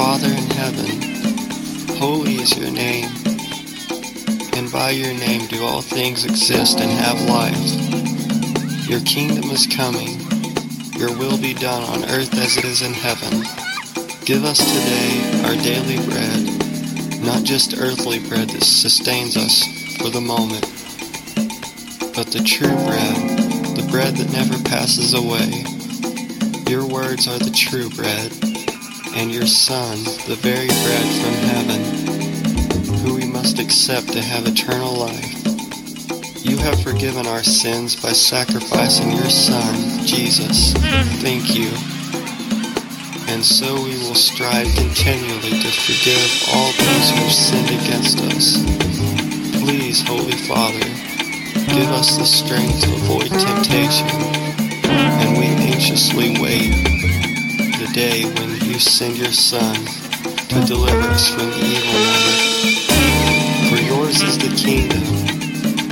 Father in heaven, holy is your name, and by your name do all things exist and have life. Your kingdom is coming, your will be done on earth as it is in heaven. Give us today our daily bread, not just earthly bread that sustains us for the moment, but the true bread, the bread that never passes away. Your words are the true bread and your Son, the very bread from heaven, who we must accept to have eternal life. You have forgiven our sins by sacrificing your Son, Jesus. Thank you. And so we will strive continually to forgive all those who have sinned against us. Please, Holy Father, give us the strength to avoid temptation, and we anxiously wait the day when you send your Son to deliver us from the evil one. For yours is the kingdom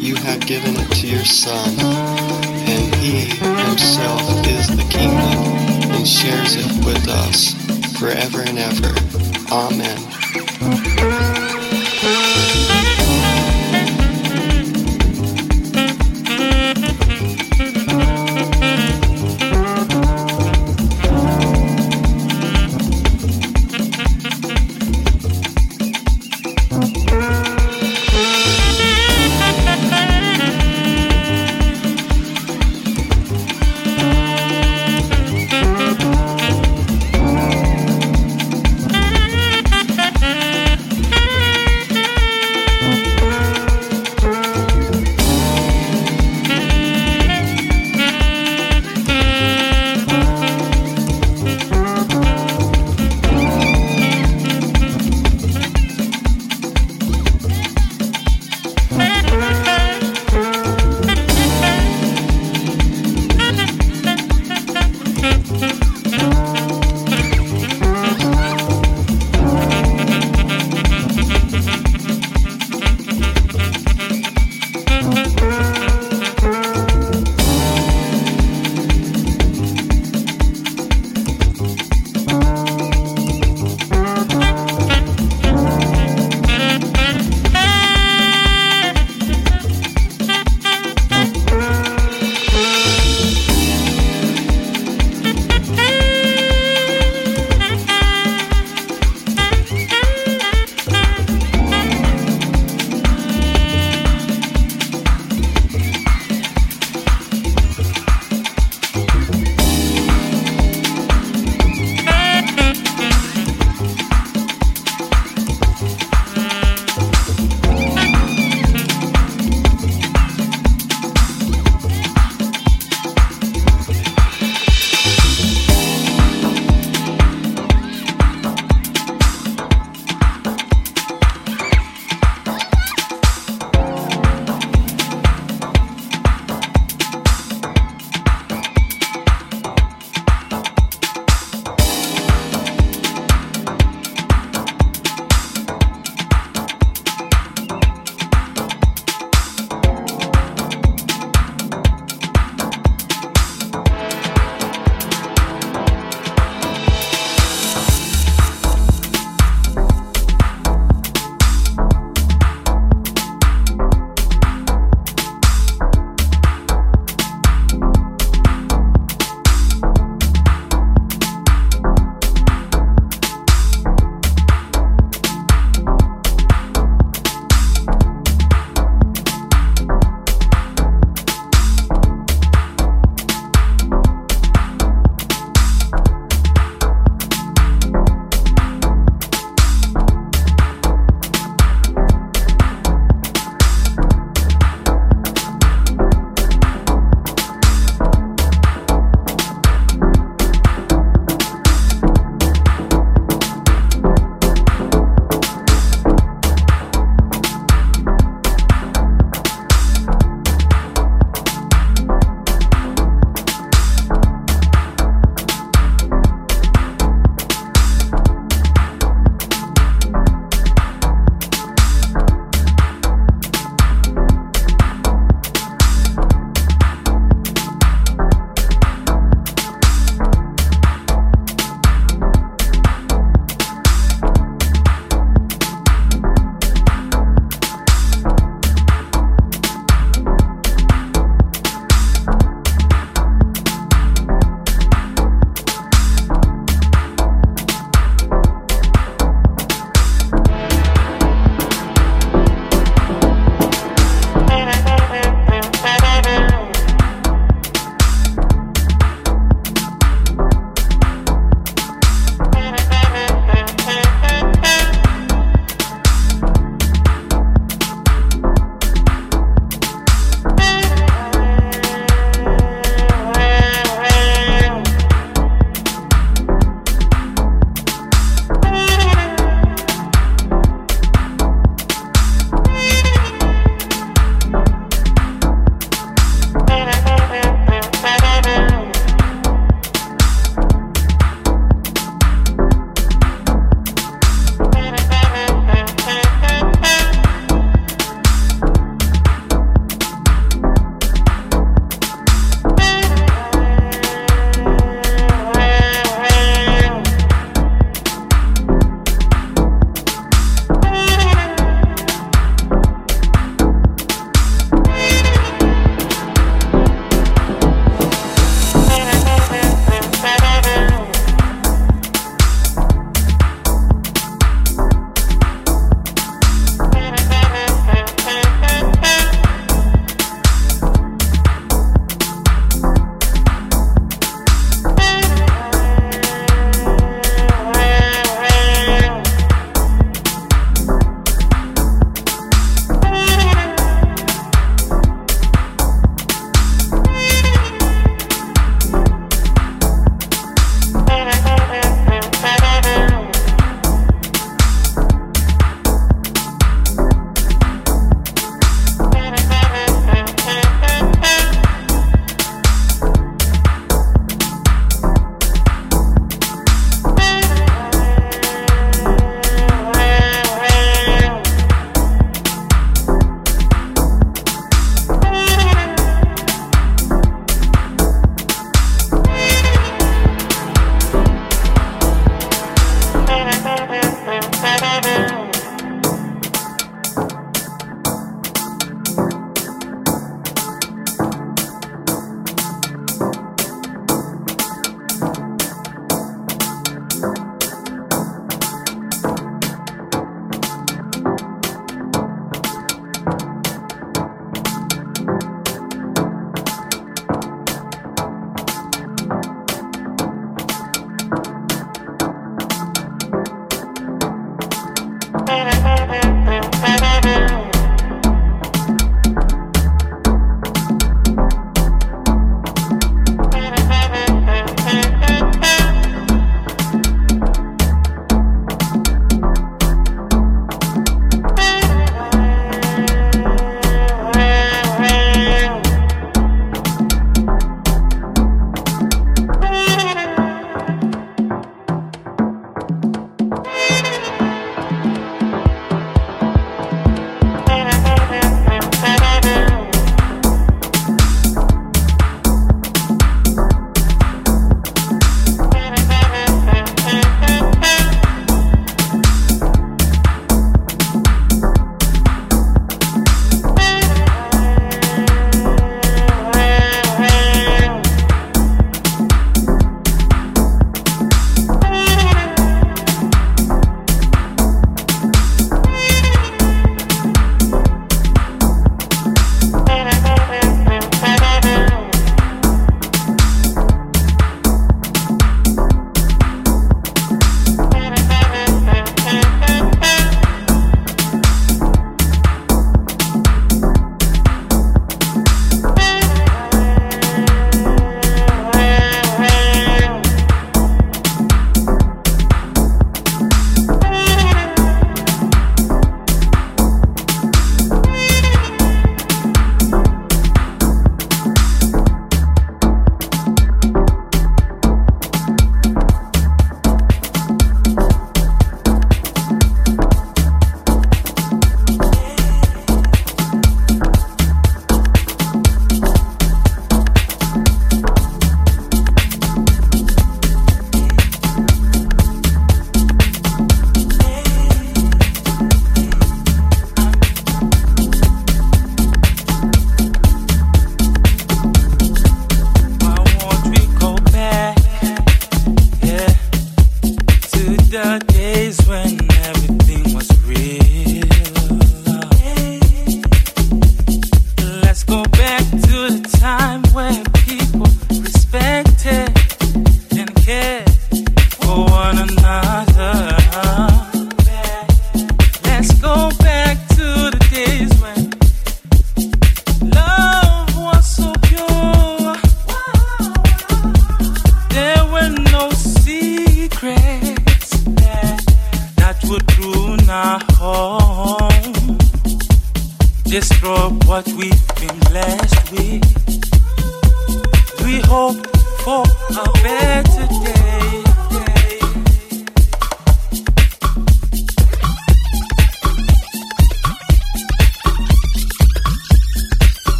you have given it to your Son, and He Himself is the kingdom and shares it with us forever and ever. Amen.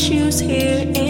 Issues here